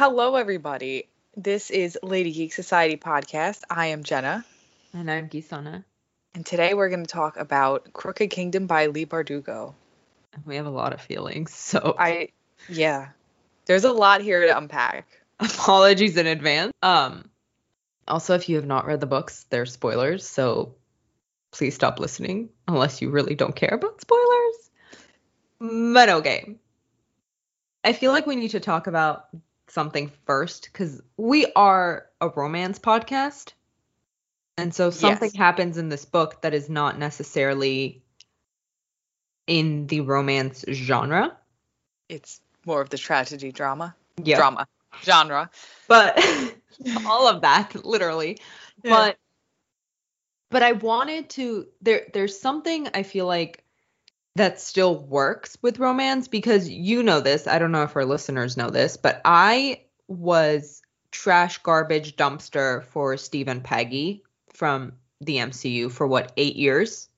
Hello, everybody. This is Lady Geek Society podcast. I am Jenna, And I'm Gisana. and today we're going to talk about Crooked Kingdom by Leigh Bardugo. We have a lot of feelings, so I, yeah, there's a lot here to unpack. apologies in advance. Um, also, if you have not read the books, they're spoilers, so please stop listening unless you really don't care about spoilers. But okay, I feel like we need to talk about something first because we are a romance podcast, and so something Yes. happens in this book that is not necessarily in the romance genre. It's more of the tragedy drama, Yeah. drama genre. but all of that literally Yeah. but but i wanted to there there's something i feel like that still works with romance because you know this i don't know if our listeners know this but i was trash garbage dumpster for stephen peggy from the mcu for what eight years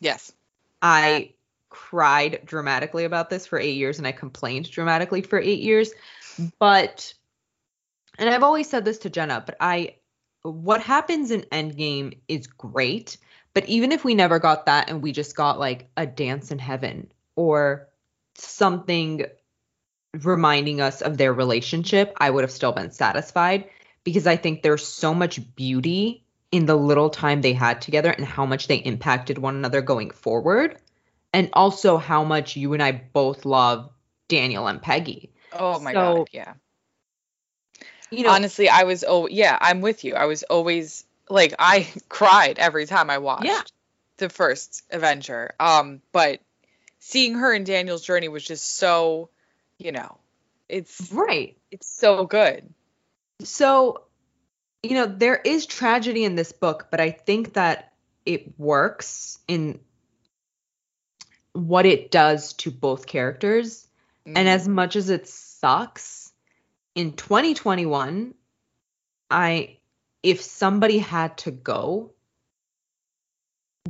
Yes. I cried dramatically about this for eight years and I complained dramatically for eight years. But, and I've always said this to Jenna, but I, what happens in Endgame is great. But even if we never got that and we just got like a dance in heaven or something reminding us of their relationship, I would have still been satisfied because I think there's so much beauty in the little time they had together and how much they impacted one another going forward. And also how much you and I both love Daniel and Peggy. Oh my So, god. Yeah. You know, Honestly, I was. Oh yeah, I'm with you. I was always like I cried every time I watched Yeah. the first Avenger. Um, but seeing her and Daniel's journey was just so, you know, it's right. it's so good. So, you know, there is tragedy in this book, but I think that it works in what it does to both characters. And Mhm. as much as it sucks, in 2021, I if somebody had to go,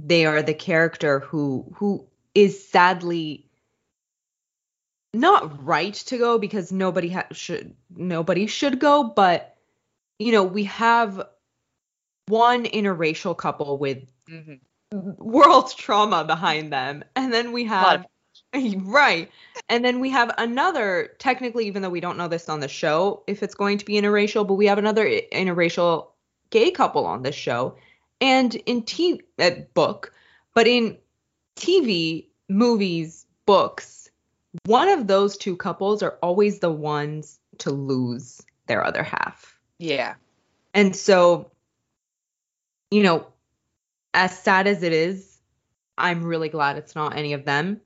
they are the character who who is sadly not right to go because nobody ha- should nobody should go, but you know, we have one interracial couple with Mhm. world trauma behind them and then we have right and then we have another technically even though we don't know this on the show if it's going to be interracial but we have another interracial gay couple on this show and in t uh, book but in tv movies books one of those two couples are always the ones to lose their other half Yeah. and so, you know, as sad as it is, I'm really glad it's not any of them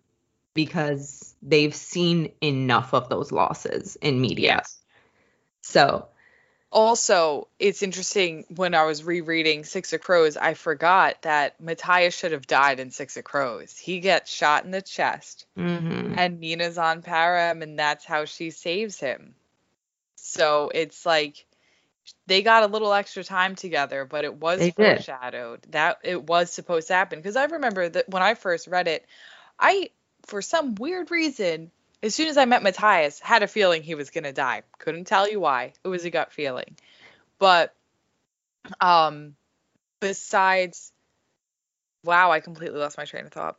because they've seen enough of those losses in media. Yes. So, Also, it's interesting when I was rereading Six of Crows, I forgot that Matthias should have died in Six of Crows. He gets shot in the chest, mhm. and Nina's on parem, and that's how she saves him. So it's like they got a little extra time together, but it was They did. foreshadowed that it was supposed to happen. Because I remember that when I first read it, I, for some weird reason, as soon as I met Matthias, had a feeling he was gonna die. Couldn't tell you why. It was a gut feeling. But um besides wow, I completely lost my train of thought.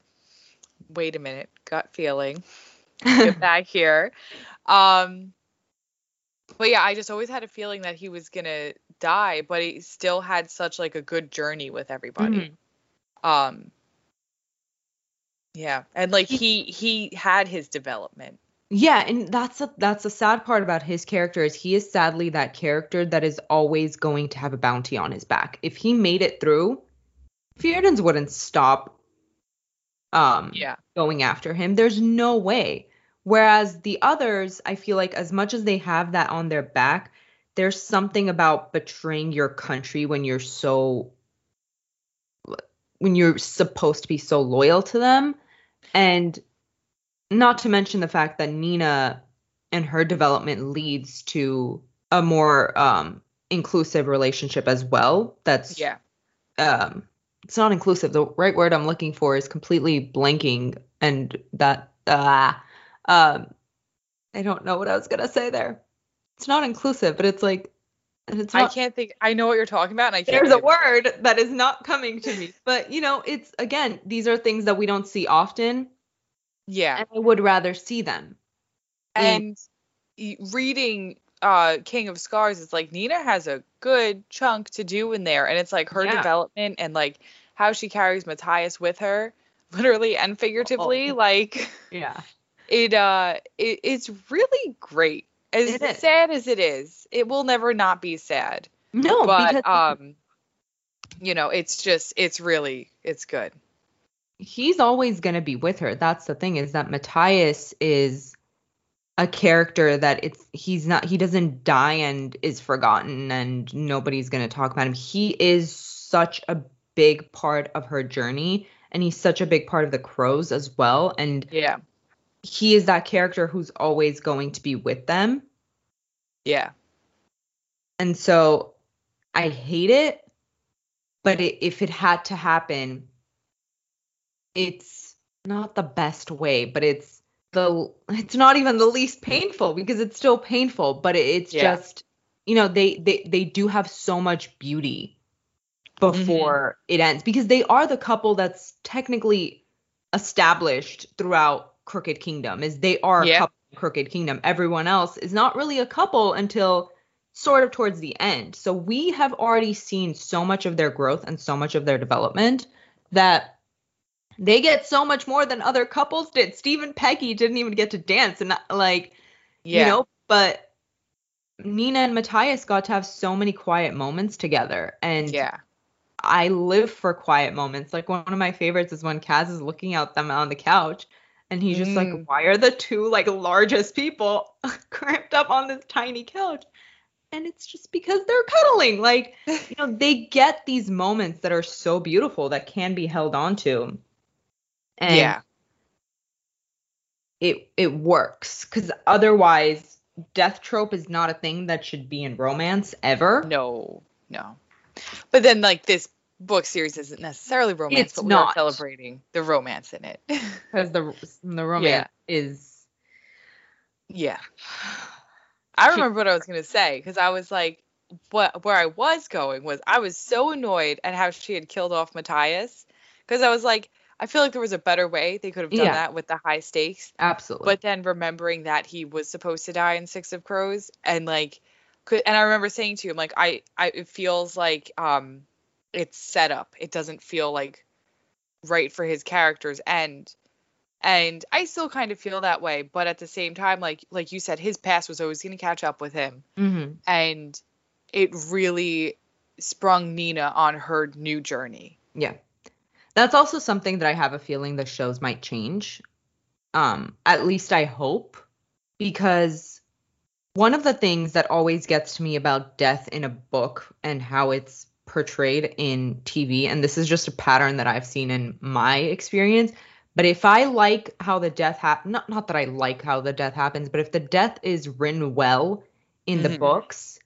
Wait a minute. Gut feeling. Get back here. Um but yeah, I just always had a feeling that he was gonna die, but he still had such like a good journey with everybody. Mhm. Um yeah, and like He- he had his development. Yeah, and that's a that's a sad part about his character is he is sadly that character that is always going to have a bounty on his back. If he made it through, Fjerdans wouldn't stop um Yeah. going after him. There's no way. Whereas the others, I feel like as much as they have that on their back, there's something about betraying your country when you're so when you're supposed to be so loyal to them. And not to mention the fact that Nina and her development leads to a more um inclusive relationship as well. That's Yeah. um it's not inclusive. The right word I'm looking for is completely blanking and that uh um I don't know what I was gonna say there. it's not inclusive, but it's like it's I can't think. I know what you're talking about, and I can't. there's a think- word that is not coming to me. But you know, it's again, these are things that we don't see often, Yeah, and I would rather see them. and reading uh King of Scars, it's like Nina has a good chunk to do in there, and it's like her Yeah. development and like how she carries Matthias with her, literally and figuratively. Oh. Like Yeah. it, uh, it, it's really great. As It is. sad as it is, it will never not be sad. No, but because um, you know, it's just, it's really, it's good. he's always going to be with her. That's the thing is that Matthias is a character that it's he's not he doesn't die and is forgotten and nobody's going to talk about him. He is such a big part of her journey and he's such a big part of the crows as well and Yeah, he is that character who's always going to be with them. yeah, And so I hate it, but it, if it had to happen, it's not the best way, but it's the it's not even the least painful because it's still painful, but it, it's Yeah. just you know they they they do have so much beauty before mm-hmm. it ends because they are the couple that's technically established throughout Crooked Kingdom is they are a Yeah. Crooked Kingdom. Everyone else is not really a couple until sort of towards the end. So we have already seen so much of their growth and so much of their development that they get so much more than other couples did. stephen and Peggy didn't even get to dance and like yeah. you know, but Nina and Matthias got to have so many quiet moments together and yeah, I live for quiet moments. Like one of my favorites is when Kaz is looking at them on the couch and he's just Mm. like, why are the two like largest people cramped up on this tiny couch? And it's just because they're cuddling. Like, you know, they get these moments that are so beautiful that can be held onto. And yeah, it it works. Cause otherwise, death trope is not a thing that should be in romance ever. no, no. But then, like, this book series isn't necessarily romance, It's but we are not. celebrating the romance in it. Because the the romance is yeah. I remember what I was gonna say because I was like, what where I was going was I was so annoyed at how she had killed off Matthias because I was like, I feel like there was a better way they could have done Yeah. that with the high stakes. absolutely. But then remembering that he was supposed to die in Six of Crows and like, could and I remember saying to him like, I I it feels like um, it's set up. It doesn't feel like right for his character's end. And I still kind of feel that way, but at the same time, like like you said, his past was always going to catch up with him, Mhm. and it really sprung Nina on her new journey. Yeah. That's also something that I have a feeling the shows might change. Um, at least I hope. Because one of the things that always gets to me about death in a book and how it's portrayed in TV, and this is just a pattern that I've seen in my experience. But if I like how the death happens, not not that I like how the death happens, but if the death is written well in the Mhm. books,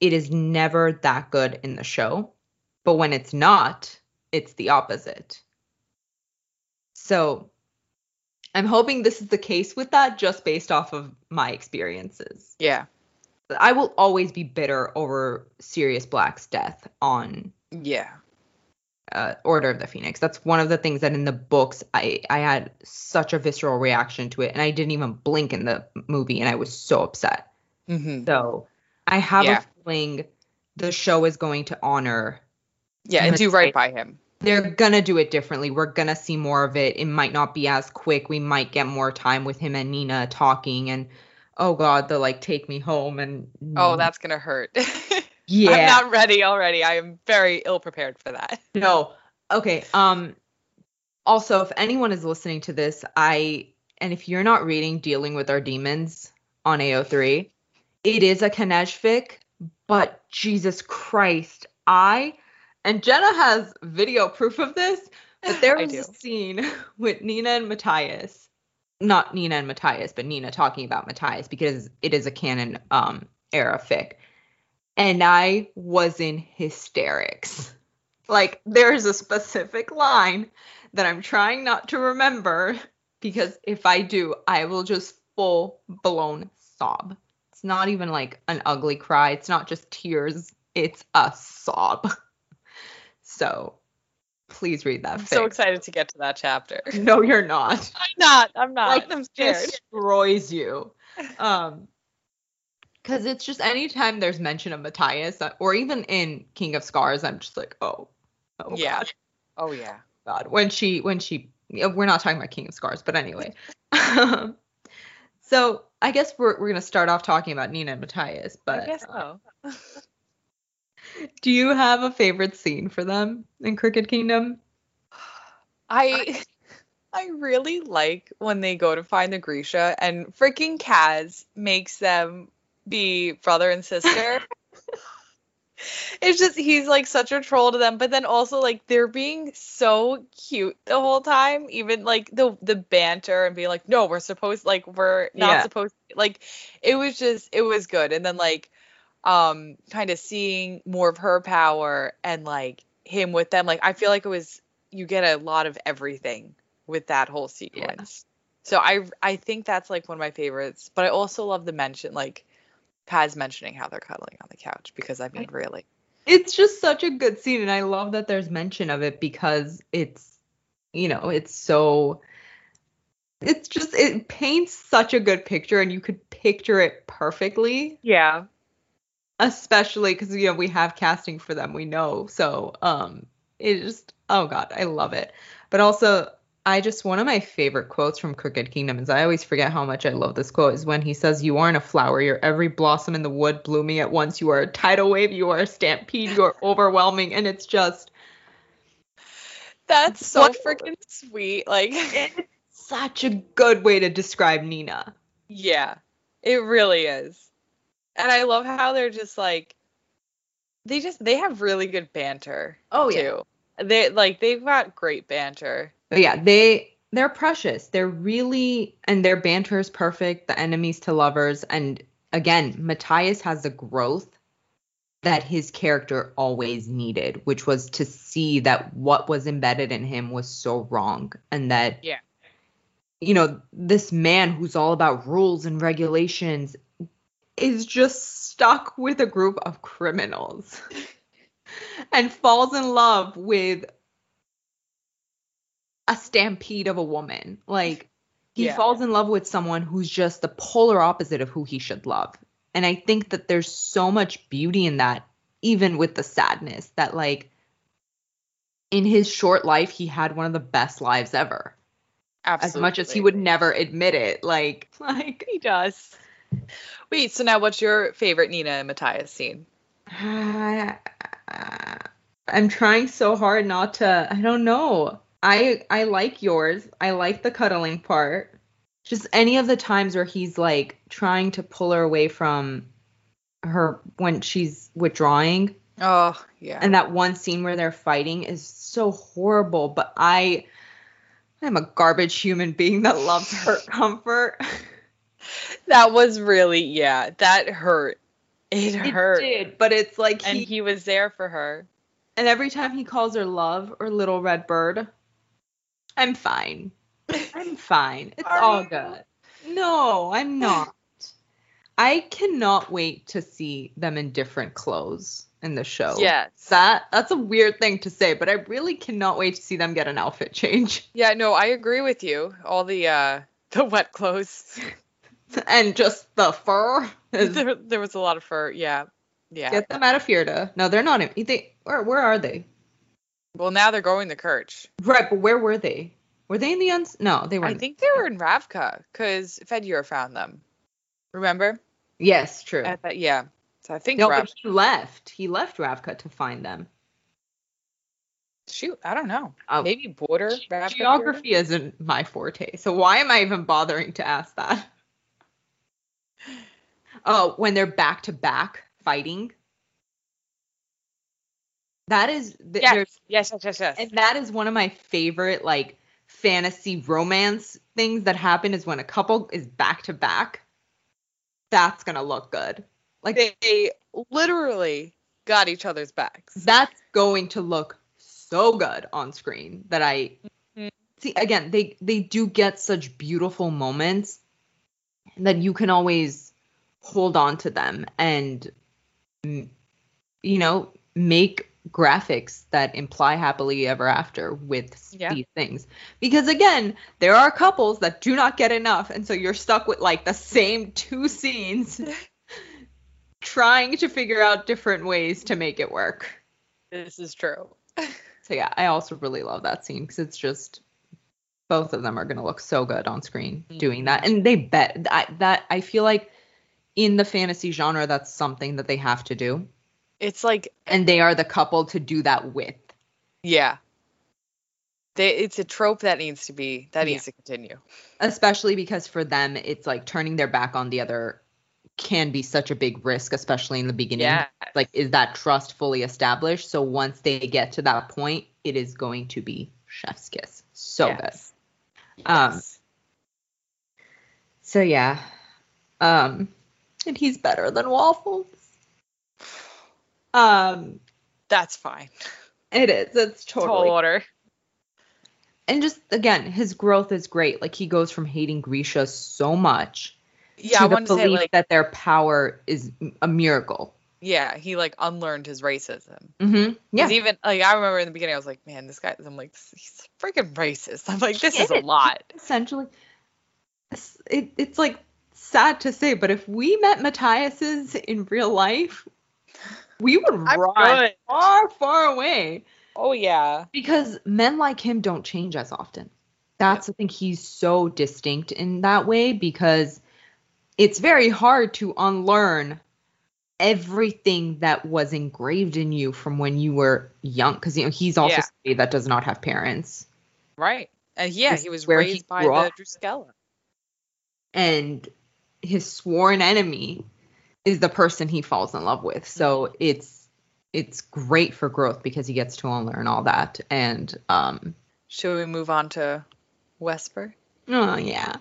it is never that good in the show. But when it's not, it's the opposite. So I'm hoping this is the case with that just based off of my experiences. Yeah, I will always be bitter over Sirius Black's death on yeah, uh, Order of the Phoenix. That's one of the things that in the books I I had such a visceral reaction to it and I didn't even blink in the movie and I was so upset. hmm So I have Yeah. a feeling the show is going to honor yeah, and do right by him. they're gonna do it differently. We're gonna see more of it. It might not be as quick. We might get more time with him and Nina talking and oh god, the like take me home and Oh, that's gonna hurt. yeah. I'm not ready already. I am very ill prepared for that. no. Okay. Um also if anyone is listening to this, I and if you're not reading Dealing with Our Demons on AO3, it is a Kanej fic, but Jesus Christ, I and Jenna has video proof of this, but there was a scene with Nina and Matthias. Not Nina and Matthias, but Nina talking about Matthias because it is a canon um era fic. And I was in hysterics. Like there's a specific line that I'm trying not to remember because if I do, I will just full blown sob. It's not even like an ugly cry. It's not just tears. It's a sob. So please read that. I'm so excited to get to that chapter. No, you're not. I'm not. I'm not. Like, I'm scared. Destroys you. Um, because it's just anytime there's mention of Matthias, uh, or even in King of Scars, I'm just like, oh, oh Yeah. God. Oh yeah. God, when she when she we're not talking about King of Scars, but anyway. Um, so I guess we're we're gonna start off talking about Nina and Matthias, but I guess uh, so. Do you have a favorite scene for them in Crooked Kingdom? I I really like when they go to find the Grisha and freaking Kaz makes them be brother and sister. it's just he's like such a troll to them, but then also like they're being so cute the whole time, even like the the banter and being like, no, we're supposed like we're not Yeah. supposed like it was just it was good. And then like um kind of seeing more of her power and like him with them, like I feel like it was you get a lot of everything with that whole sequence. So I I think that's like one of my favorites, but I also love the mention like Kaz mentioning how they're cuddling on the couch because I mean really. It's just such a good scene, and I love that there's mention of it because it's, you know, it's so. It's just it paints such a good picture, and you could picture it perfectly. Yeah. Especially because you know we have casting for them we know. So um it just oh god i love it. But also i just one of my favorite quotes from crooked kingdom is i always forget how much i love this quote is when he says you aren't a flower. You're every blossom in the wood blooming at once. You are a tidal wave. You are a stampede. You are overwhelming. And it's just That's so freaking sweet. Like such a good way to describe nina. Yeah. It really is. And I love how they're just like they just they have really good banter oh too. They like they've got great banter. But yeah, they they're precious. They're really and their banter is perfect. The enemies to lovers, and again, Matthias has the growth that his character always needed, which was to see that what was embedded in him was so wrong, and that Yeah. you know this man who's all about rules and regulations is just stuck with a group of criminals and falls in love with a stampede of a woman. Like he Yeah. falls in love with someone who's just the polar opposite of who he should love. And I think that there's so much beauty in that, even with the sadness that like in his short life he had one of the best lives ever. Absolutely. As much as he would never admit it. Like like he does. Wait, so now what's your favorite Nina and Matthias scene? I'm trying so hard not to. I don't know. I I like yours. I like the cuddling part. Just any of the times where he's like trying to pull her away from her when she's withdrawing, Oh, yeah. and that one scene where they're fighting is so horrible. But I, I'm a garbage human being that loves her comfort. that was really yeah, that hurt. It, hurt. It did, but it's like And he, he was there for her. And every time he calls her love or little red bird, I'm fine. I'm fine. It's Are all you? good. No, I'm not. I cannot wait to see them in different clothes in the show. Yes. That that's a weird thing to say, but I really cannot wait to see them get an outfit change. Yeah, no, I agree with you. All the uh the wet clothes. And just the fur. is- there, there was a lot of fur. Yeah. Yeah. Get them out of Fjerda. No, they're not in they where where are they? Well, now they're going to Kerch. Right, but where were they? Were they in the uns? No, they were. I think they were in Ravka because Fedyor found them. Remember? Yes, true. That, uh, yeah. So I think No, but he left. He left Ravka to find them. shoot, I don't know. Oh. Maybe border Ravka. Geography isn't my forte, so why am I even bothering to ask that? Oh, when they're back to back fighting. That is th- Yes. Yes, yes, yes, yes. and that is one of my favorite like fantasy romance things that happen is when a couple is back to back. That's gonna look good. Like they, they literally got each other's backs. that's going to look so good on screen that I Mhm. see again they they do get such beautiful moments that you can always hold on to them and you know make graphics that imply happily ever after with Yeah. these things because again there are couples that do not get enough and so you're stuck with like the same two scenes trying to figure out different ways to make it work This is true. so yeah i also really love that scene because it's just both of them are going to look so good on screen mm-hmm. doing that and they bet I, that i feel like in the fantasy genre that's something that they have to do It's like and they are the couple to do that with yeah. They, it's a trope that needs to be that Yeah. needs to continue. especially because for them it's like turning their back on the other can be such a big risk especially in the beginning Yeah. like is that trust fully established so once they get to that point it is going to be chef's kiss so good Yes. Um, so yeah um and he's better than waffles um That's fine. it is it's Tall totally order. and just again his growth is great like he goes from hating grisha so much Yeah, to I the to say belief like that their power is a miracle yeah, he like unlearned his racism. mm-hmm yeah even like I remember in the beginning I was like, man, this guy I'm like he's freaking racist. I'm like, this is a lot. essentially it, it's like sad to say but if we met matthias's in real life we would run far far away Oh yeah. because men like him don't change as often that's the thing he's so distinct in that way because it's very hard to unlearn everything that was engraved in you from when you were young because you know he's also Yeah. somebody that does not have parents Right. And yeah, he was he raised by the up. drüskelle. and his sworn enemy is the person he falls in love with. So it's it's great for growth because he gets to unlearn all that. And um Should we move on to Jesper? oh yeah.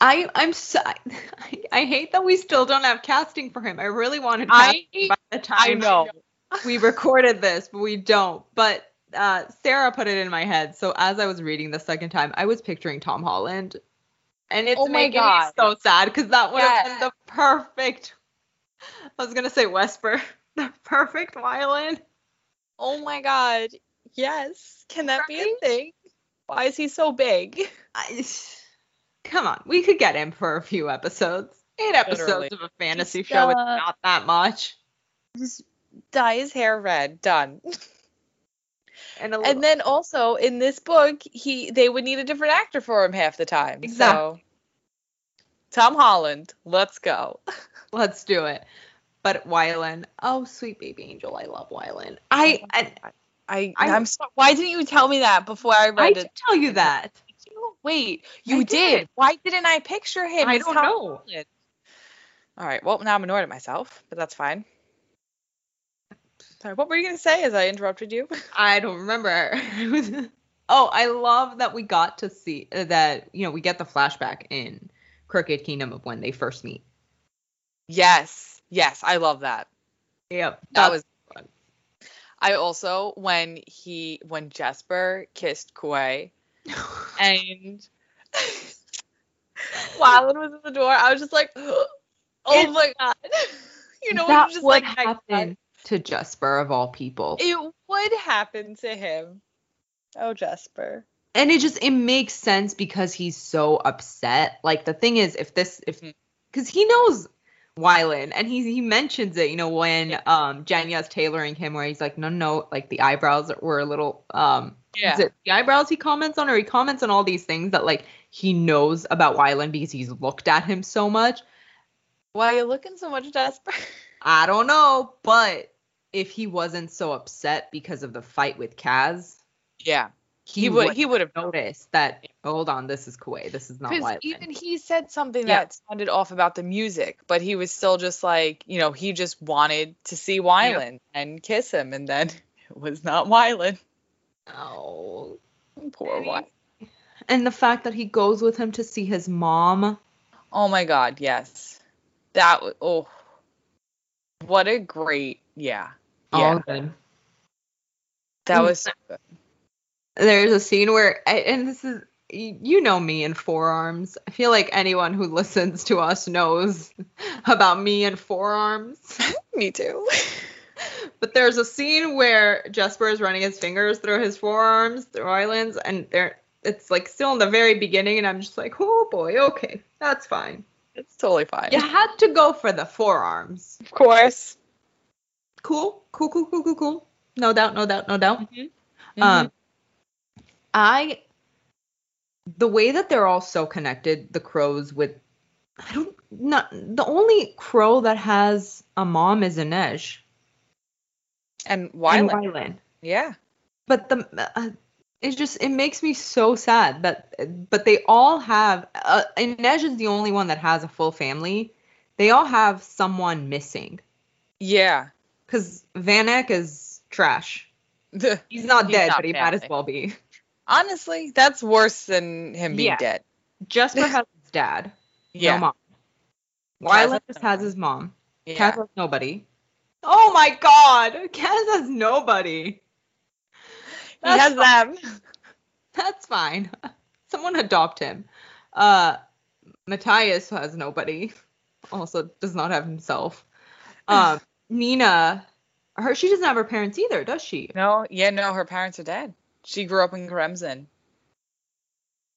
I I'm so I, I hate that we still don't have casting for him. I really wanted I- by the time I know. we recorded this, but we don't. But uh, Sarah put it in my head. So as I was reading the second time, I was picturing Tom Holland, and it's Oh making God. me so sad because that would have been the perfect. I was gonna say Jesper, the perfect violin. Oh my god. Yes. Can that be a thing? Why is he so big? I, come on, we could get him for a few episodes. Eight episodes Literally. of a fantasy Just, show. It's uh, not that much. Just dye his hair red. Done. And, a little, And then also in this book, he they would need a different actor for him half the time. Exactly. So Tom Holland, let's go. let's do it. But Wylan, oh sweet baby angel, I love Wylan. Oh I, I I, I- I'm so, why didn't you tell me that before I read I read did it? tell you that. Wait, you did. did. Why didn't I picture him? I don't Tom know. Holland? All right. Well, now I'm annoyed at myself, but that's fine. Sorry, what were you gonna say as I interrupted you? I don't remember. oh, I love that we got to see uh, that. You know, we get the flashback in Crooked Kingdom of when they first meet. yes, yes, I love that. Yep, That was fun. I also when he when Jesper kissed Kuwei and Wylan was in the door, I was just like, oh It- my god. You know, that when you just would like that- happen to Jesper of all people, It would happen to him. Oh, Jesper. and it just it makes sense because he's so upset. Like the thing is, if this if because he knows Wylan and he he mentions it, you know, when um Janya's tailoring him, where he's like, no, no, like the eyebrows were a little um Yeah. Is it the eyebrows he comments on, or he comments on all these things that like he knows about Wylan because he's looked at him so much? Why are you looking so much, Jesper? I don't know, but if he wasn't so upset because of the fight with Kaz, Yeah. he, He, would he would have noticed that. Hold on, this is Kuwei. This is not Wylan. even he said something Yeah. that sounded off about the music, but he was still just like, you know, he just wanted to see Wylan and kiss him, and then it was not Wylan. oh, Poor Wylan. and the fact that he goes with him to see his mom. Oh my God, yes. That oh, what a great, yeah. Yeah, All good. that was so good. there's a scene where and this is you know me and forearms. I feel like anyone who listens to us knows about me and forearms. Me too. But there's a scene where Jesper is running his fingers through his forearms, through islands, and there it's like still in the very beginning, and I'm just like, oh boy, okay, that's fine. It's totally fine. You had to go for the forearms. Of course. Cool, cool, cool, cool, cool, cool. No doubt, no doubt, no doubt. Mm-hmm. Um, I the way that they're all so connected, the crows with I don't not the only crow that has a mom is Inej and and Wylan. Yeah. But the uh, it just it makes me so sad that but they all have uh, Inej is the only one that has a full family. They all have someone missing Yeah. Because Van Eck is trash. He's not He's dead, not but he might as well be. Honestly, that's worse than him being Yeah. dead. Jesper has his dad. Yeah. No mom. Wylan just has his mom. Yeah. Kaz has nobody. Oh my god! Kaz has nobody. he has fine. them. That's fine. Someone adopt him. Uh Matthias has nobody. Also does not have himself. Um Nina her she doesn't have her parents either, does she? No, yeah, no, her parents are dead. She grew up in Kremsen.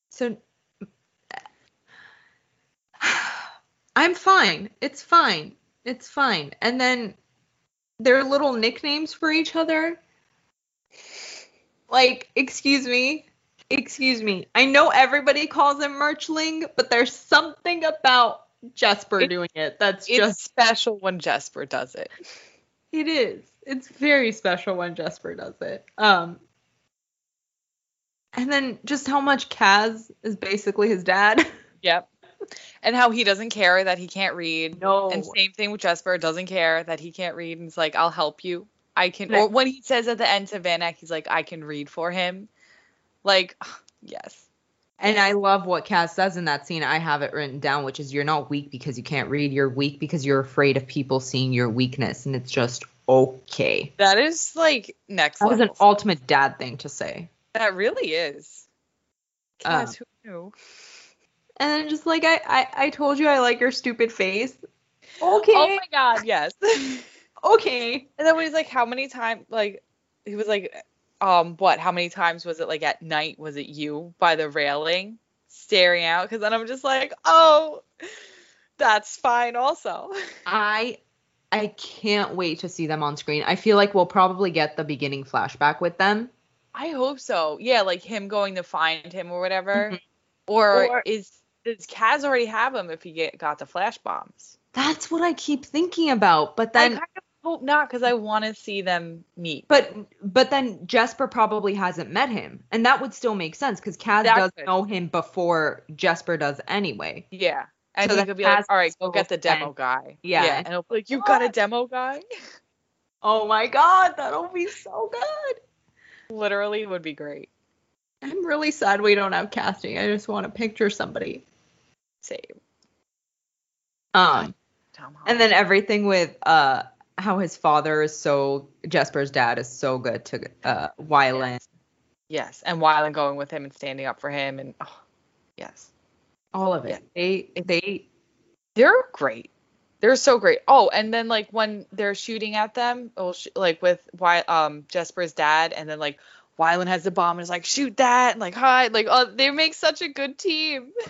So I'm fine. It's fine. It's fine. And then their little nicknames for each other. Like, excuse me. Excuse me. I know everybody calls him Merchling, but there's something about Jesper It- doing it that's It's just special when Jesper does it. it is. It's very special when Jesper does it. Um and then just how much Kaz is basically his dad. Yep. And how he doesn't care that he can't read. No. And same thing with Jesper, doesn't care that he can't read and it's like, I'll help you. I can or when he says at the end to Van Eck, he's like, I can read for him. Like, yes. And I love what Kaz says in that scene. I have it written down, which is you're not weak because you can't read. You're weak because you're afraid of people seeing your weakness. And it's just okay. That is like next That was an ultimate dad thing to say. that really is. Um, Kaz, who knew? And then just like I, I, I told you I like your stupid face. Okay. Oh my god, yes. okay. And then when he's like, how many times, like, he was like, um, what, how many times was it, like, at night, was it you by the railing staring out? Because then I'm just like, oh, that's fine also. I I can't wait to see them on screen. I feel like we'll probably get the beginning flashback with them. I hope so. Yeah, like him going to find him or whatever. Mhm. Or, Or- is, does Kaz already have him if he get, got the flash bombs? That's what I keep thinking about. But then hope not because I want to see them meet. But but then Jesper probably hasn't met him, and that would still make sense because Kaz That does could. know him before Jesper does anyway. Yeah. And So he could be like, all right, go get the demo guy. Yeah. And he'll be like, you got a demo guy? Oh my god, that'll be so good. Literally would be great. I'm really sad we don't have casting. I just want to picture somebody. Same. Um, Tom and then everything with uh how his father is so Jesper's dad is so good to uh Wylan. yes, and Wylan going with him and standing up for him, and oh, yes, All of it. They they they're great. They're so great. Oh, and then like when they're shooting at them, oh, sh- like with Wy- um Jesper's dad, and then like Wylan has the bomb and is like shoot that and like hide, like oh they make such a good team.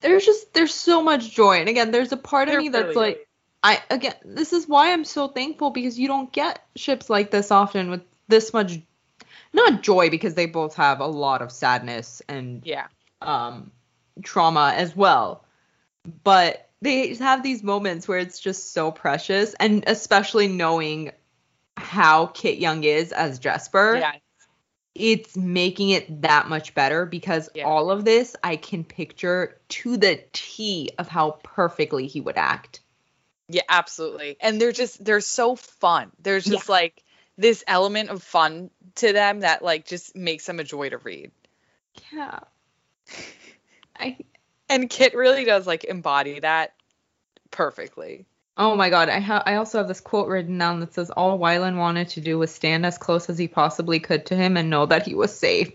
there's just there's so much joy. And again, there's a part of They're me that's really like. I again, this is why I'm so thankful because you don't get ships like this often with this much not joy because they both have a lot of sadness and yeah, um trauma as well. But they have these moments where it's just so precious and especially knowing how Kit Young is as Jesper, yeah, it's making it that much better because Yeah. all of this I can picture to the T of how perfectly he would act. Yeah, absolutely. And they're just they're so fun. There's just like this element of fun to them that like just makes them a joy to read. Yeah. I And Kit really does like embody that perfectly. oh my god, I ha- I also have this quote written down that says all Wylan wanted to do was stand as close as he possibly could to him and know that he was safe.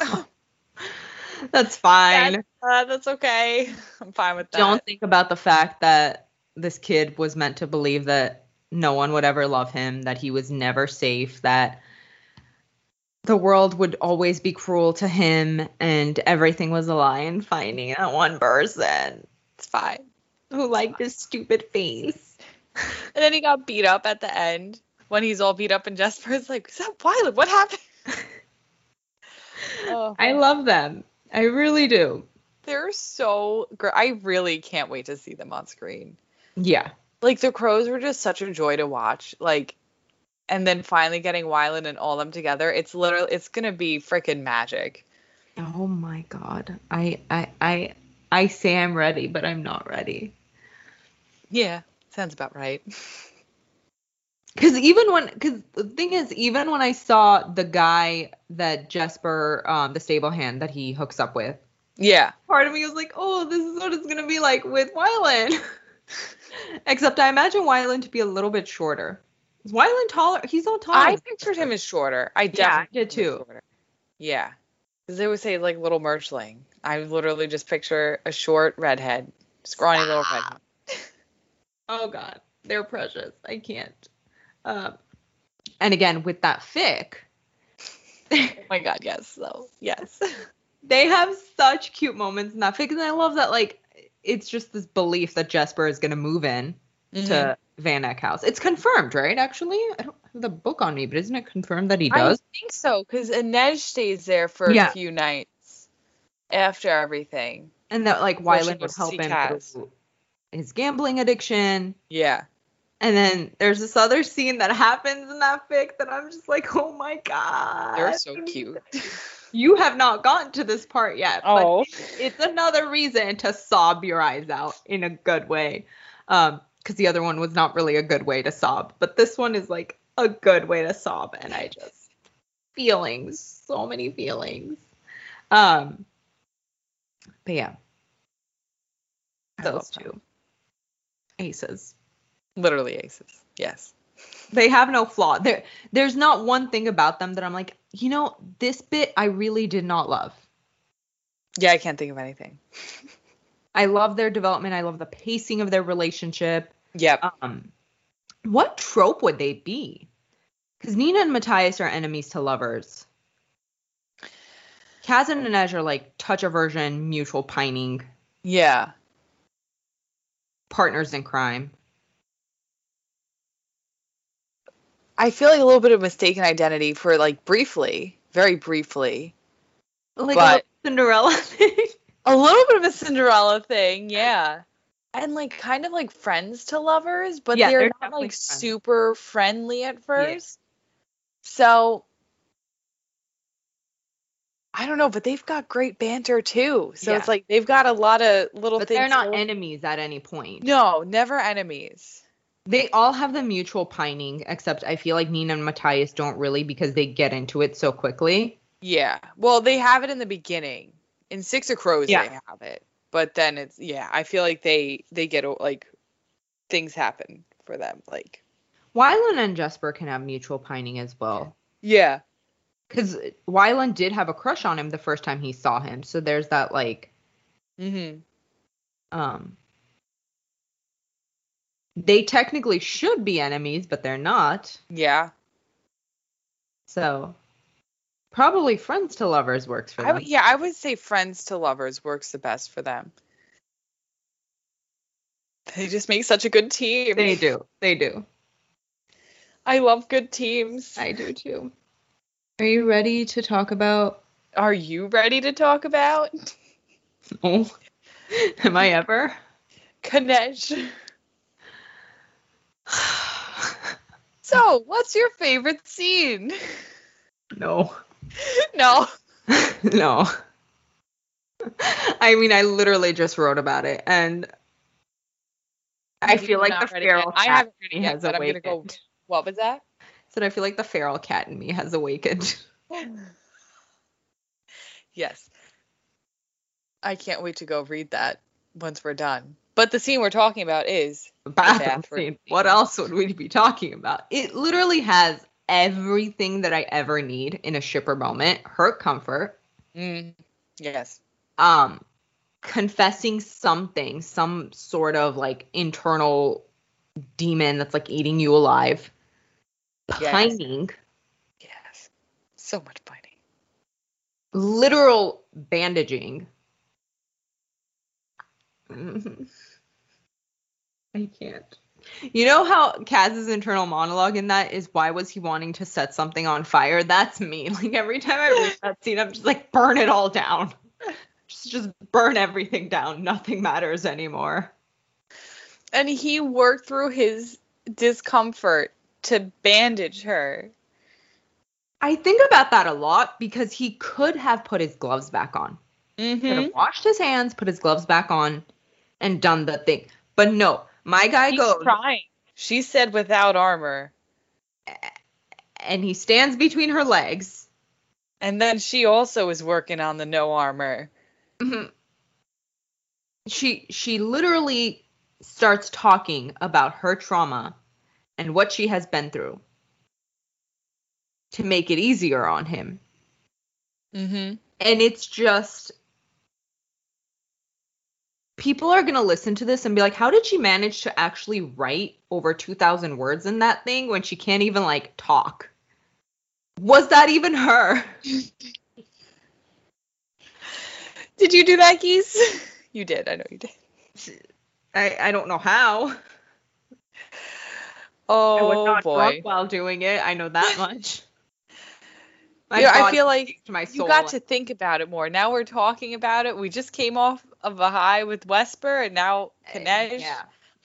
That's fine. That's, uh, that's okay. I'm fine with that. Don't think about the fact that this kid was meant to believe that no one would ever love him, that he was never safe, that the world would always be cruel to him, and everything was a lie, and finding that one person it's fine. who liked his stupid face. And then he got beat up at the end when he's all beat up, and Jesper's like, "Is that Violet? What happened?" oh, I love them. I really do. they're so great. I really can't wait to see them on screen. Yeah. Like the crows were just such a joy to watch. Like, and then finally getting Wylan and all them together. It's literally, it's gonna be freaking magic. Oh my god. I I I I say I'm ready, but I'm not ready. Yeah, sounds about right. Because even when, because the thing is, even when I saw the guy that Jesper, um, the stable hand that he hooks up with, Yeah. part of me was like, oh, this is what it's gonna be like with Wylan. Except I imagine Wylan to be a little bit shorter. Is Wylan taller? He's not taller. I pictured him as shorter. I Yeah, I definitely did him as too. Yeah. Because they would say like little merchling. I literally just picture a short redhead, scrawny little redhead. Oh god, they're precious. I can't. Um, and again with that fic, Oh my god, yes. So yes. they have such cute moments in that fic, and I love that like it's just this belief that Jesper is gonna move in Mhm. to Van Eck house. It's confirmed, right? Actually, I don't have the book on me, but isn't it confirmed that he does? I think so, because Inej stays there for Yeah. a few nights after everything. and that like Wylan would help him his gambling addiction. Yeah. And then there's this other scene that happens in that fic that I'm just like, oh my god. They're so cute. You have not gotten to this part yet. but Oh. it's another reason to sob your eyes out in a good way. Um, because the other one was not really a good way to sob, but this one is like a good way to sob, and I just feelings, so many feelings. Um, but yeah, those love them. two aces. Literally aces. Yes. They have no flaw. There, there's not one thing about them that I'm like, you know, this bit I really did not love. Yeah, I can't think of anything. I love their development. I love the pacing of their relationship. Yep. Um, what trope would they be? Because Nina and Matthias are enemies to lovers. Kaz and Inej are like touch aversion, mutual pining, yeah. partners in crime. I feel like a little bit of mistaken identity for like briefly, very briefly. Like But- a little Cinderella thing. A little bit of a Cinderella thing, yeah. And like kind of like friends to lovers, but Yeah, they're, they're not like friends. super friendly at first. So I don't know, but they've got great banter too. So Yeah. it's like they've got a lot of little things. but things. they're not enemies at any point. No, never enemies. They all have the mutual pining, except I feel like Nina and Matthias don't really because they get into it so quickly. Yeah. Well, they have it in the beginning. In Six of Crows, Yeah. they have it, but then it's yeah. I feel like they they get like things happen for them. Like Wylan and Jesper can have mutual pining as well. yeah, Because Wylan did have a crush on him the first time he saw him. So there's that like Mm-hmm. um they technically should be enemies, but they're not. yeah. So probably friends to lovers works for them. would, yeah, I would say friends to lovers works the best for them. They just make such a good team. They do. They do. I love good teams. I do too. Are you ready to talk about Are you ready to talk about Oh. Am I ever? Kanej? So, what's your favorite scene? no. No. no. I mean, I literally just wrote about it, and I feel like the read it yet? feral I cat haven't read it yet, has but I'm gonna awakened. go. What was that? So I feel like the feral cat in me has awakened. yes. I can't wait to go read that once we're done. But the scene we're talking about is Bathroom bathroom scene. What else would we be talking about? It literally has everything that I ever need in a shipper moment. Her comfort, Mm. Yes. Um, confessing something, some sort of like internal demon that's like eating you alive, Yes. pining, Yes. So much biting. literal bandaging. I can't. You know how Kaz's internal monologue in that is why was he wanting to set something on fire? That's me. Like every time I read that scene, I'm just like burn it all down. Just just burn everything down. Nothing matters anymore. And he worked through his discomfort to bandage her. I think about that a lot because he could have put his gloves back on. Could Mm-hmm. have washed his hands, put his gloves back on, and done the thing. But no, my guy He's goes trying. She said without armor. and he stands between her legs. And then she also is working on the no armor. Mm-hmm. She she literally starts talking about her trauma and what she has been through to make it easier on him. Mm-hmm. And it's just people are going to listen to this and be like how did she manage to actually write over 2000 words in that thing when she can't even like talk? Was that even her? Did you do that, Geese? You did. I know you did. I I don't know how. Oh, I was Oh not boy. while doing it. I know that much. Yeah, I feel like You got to think about it more. Now we're talking about it. We just came off of a high with Wesper, and now Kanej. Yeah.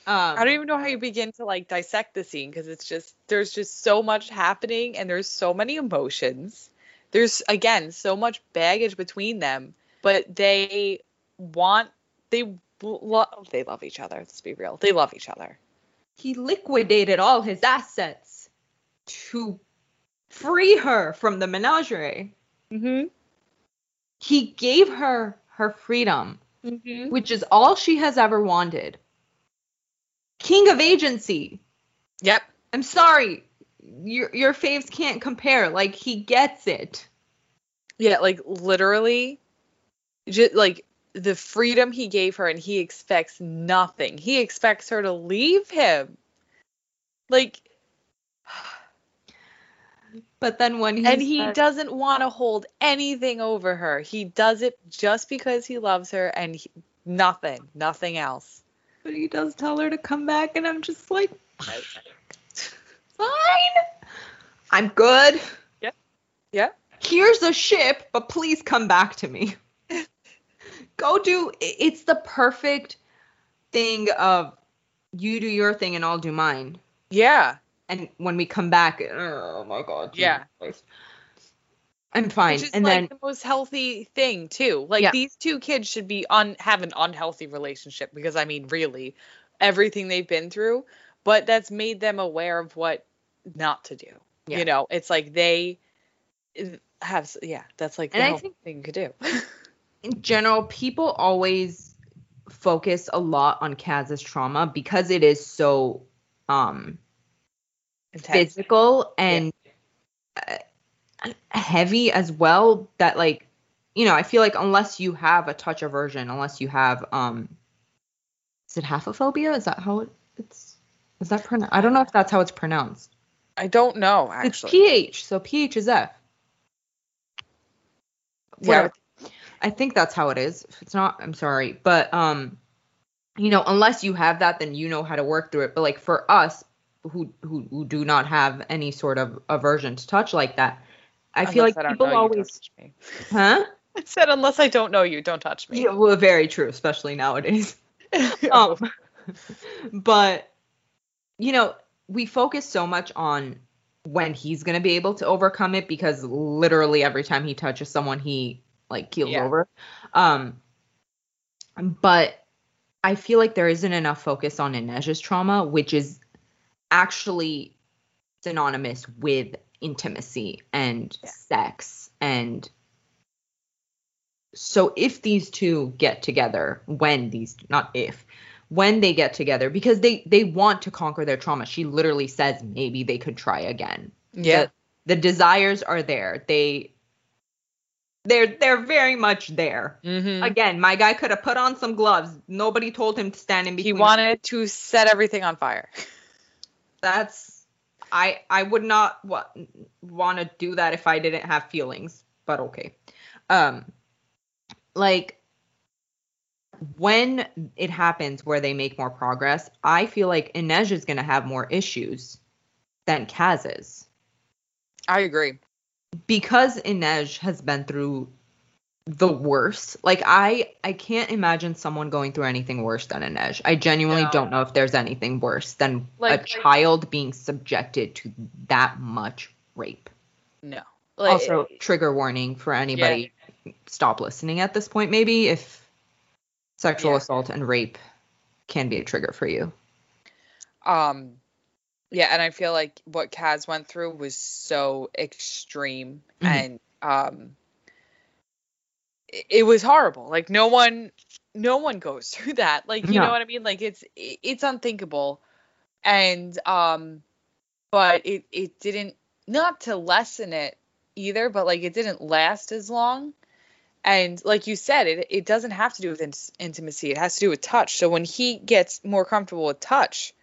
Um, I don't even know how you begin to like dissect the scene because it's just there's just so much happening and there's so many emotions. There's again so much baggage between them, but they want they love they love each other. Let's be real. They love each other. he liquidated all his assets to free her from the menagerie. Mm-hmm. He gave her her freedom, Mm-hmm. which is all she has ever wanted. King of agency. Yep. I'm sorry. Your your faves can't compare. Like he gets it. Yeah, like literally, just like the freedom he gave her, and he expects nothing. He expects her to leave him. Like, But then when he and he said- doesn't want to hold anything over her. He does it just because he loves her, and he, nothing, nothing else. but he does tell her to come back, and I'm just like, fine. I'm good. Yeah. Yeah. Here's a ship, but please come back to me. Go do. It's the perfect thing of you do your thing and I'll do mine. Yeah. And when we come back, oh my god. Yeah. I'm fine. Which is And like then the most healthy thing too. Like Yeah. these two kids should be on have an unhealthy relationship because I mean really everything they've been through, but that's made them aware of what not to do. Yeah. You know, it's like they have yeah, that's like the And I think- thing you could do. in general, people always focus a lot on Kaz's trauma because it is so um Intense. physical and uh, heavy as well that like you know i feel like unless you have a touch aversion unless you have um is it haphophobia? Is that how it's is that pronounced i don't know if that's how it's pronounced. I don't know it's actually. ph so ph is f. Yeah, Whatever. i think that's how it is. If it's not i'm sorry. But um you know unless you have that then you know how to work through it. But like for us who who, who do not have any sort of aversion to touch like that i feel Unless like don't people know you, don't always touch me. huh I said unless I don't know you, don't touch me. yeah well very true especially nowadays um but you know we focus so much on when he's going to be able to overcome it because literally every time he touches someone he like keels Yeah. over um but i feel like there isn't enough focus on Inej's trauma which is actually synonymous with intimacy and Yeah. sex and so if these two get together when these not if when they get together because they they want to conquer their trauma she literally says maybe they could try again yeah. the, the desires are there they they're they're very much there. Mm-hmm. Again, my guy could have put on some gloves. Nobody told him to stand in He wanted to set everything on fire. That's I I would not wa- want to do that if I didn't have feelings, but okay. Um like when it happens where they make more progress, I feel like Inej is going to have more issues than Kaz is. I agree. because Inej has been through the worst. Like I I can't imagine someone going through anything worse than Inej. I genuinely No. don't know if there's anything worse than Like- a child being subjected to that much rape. No. Like, also, trigger warning for anybody. Stop listening at this point maybe if sexual Yeah. assault and rape can be a trigger for you. um yeah, and I feel like what Kaz went through was so extreme Mhm. and um it, was horrible. Like no one no one goes through that. Like you No. know what I mean? Like it's it's unthinkable. And um but it it didn't not to lessen it either, but like it didn't last as long. And like you said, it it doesn't have to do with int- intimacy. It has to do with touch. So when he gets more comfortable with touch,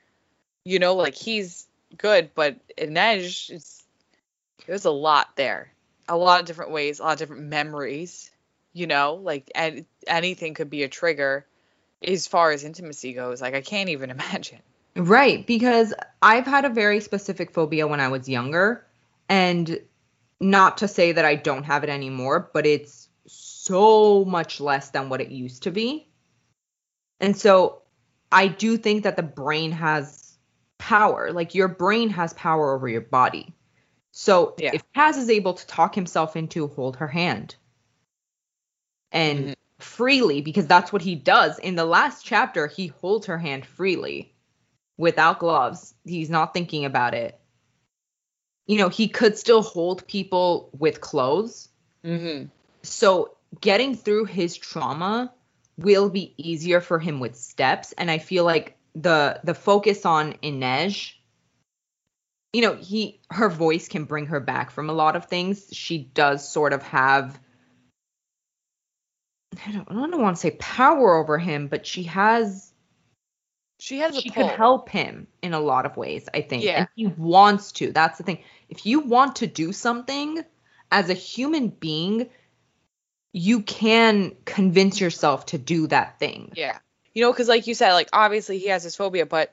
you know, like he's good, but Inej, it's there's a lot there, a lot of different ways, a lot of different memories. You know, like and anything could be a trigger as far as intimacy goes. Like I can't even imagine. Right, because I've had a very specific phobia when I was younger, and not to say that I don't have it anymore, but it's so much less than what it used to be. And so I do think that the brain has power. Like your brain has power over your body. So Yeah. if Kaz is able to talk himself into hold her hand and Mhm. freely, because that's what he does. In the last chapter, he holds her hand freely without gloves. He's not thinking about it. You know, he could still hold people with clothes. Mm-hmm. So getting through his trauma will be easier for him with steps. And I feel like the the focus on Inej, you know, he her voice can bring her back from a lot of things. She does sort of have I don't, I don't want to say power over him, but she has She has she pull. could help him in a lot of ways, I think. Yeah. And he wants to. That's the thing. If you want to do something as a human being, you can convince yourself to do that thing. Yeah. You know, because like you said, like obviously he has his phobia, but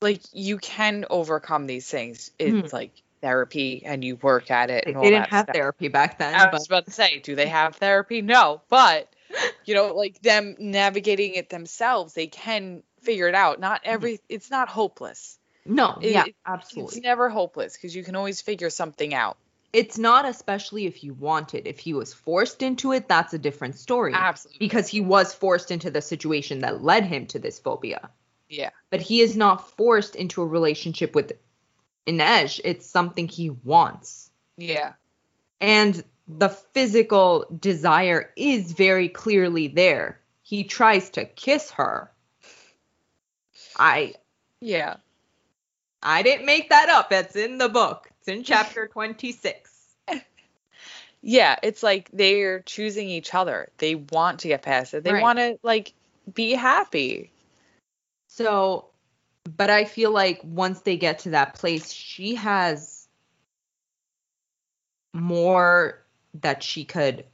like you can overcome these things. It's Mhm. like therapy and you work at it They and all didn't that have stuff. therapy back then, I but was about to say, do they have therapy? No, but you know, like them navigating it themselves, they can figure it out. Not every, mm-hmm. it's not hopeless. no, It- yeah, it- It's never hopeless because you can always figure something out. It's not especially if you want it. If he was forced into it, that's a different story. Absolutely. Because he was forced into the situation that led him to this phobia. Yeah. but he is not forced into a relationship with Inej. It's something he wants. Yeah. And the physical desire is very clearly there. He tries to kiss her. I Yeah. I didn't make that up. It's in the book. It's in chapter 26. Yeah. It's like they're choosing each other. They want to get past it. They Right. want to like be happy. So, but I feel like once they get to that place, she has more that she could,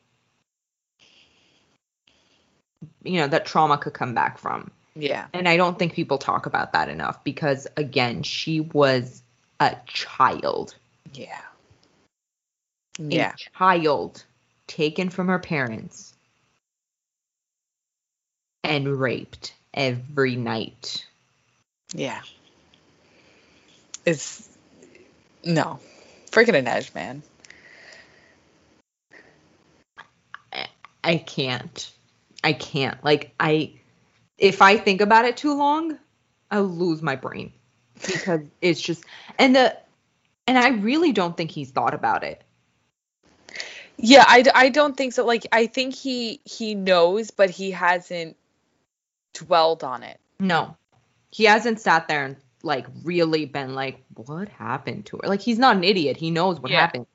you know, that trauma could come back from. Yeah. And I don't think people talk about that enough because, again, she was a child. Yeah. A Yeah. child taken from her parents and raped every night. Yeah. It's no. Freaking Inej, man. I can't. I can't. Like I if I think about it too long, I'll lose my brain because it's just and the and I really don't think he's thought about it. Yeah, I, I don't think so. Like I think he he knows, but he hasn't dwelled on it. No. He hasn't sat there and like really been like what happened to her? Like he's not an idiot. He knows what Yeah. happens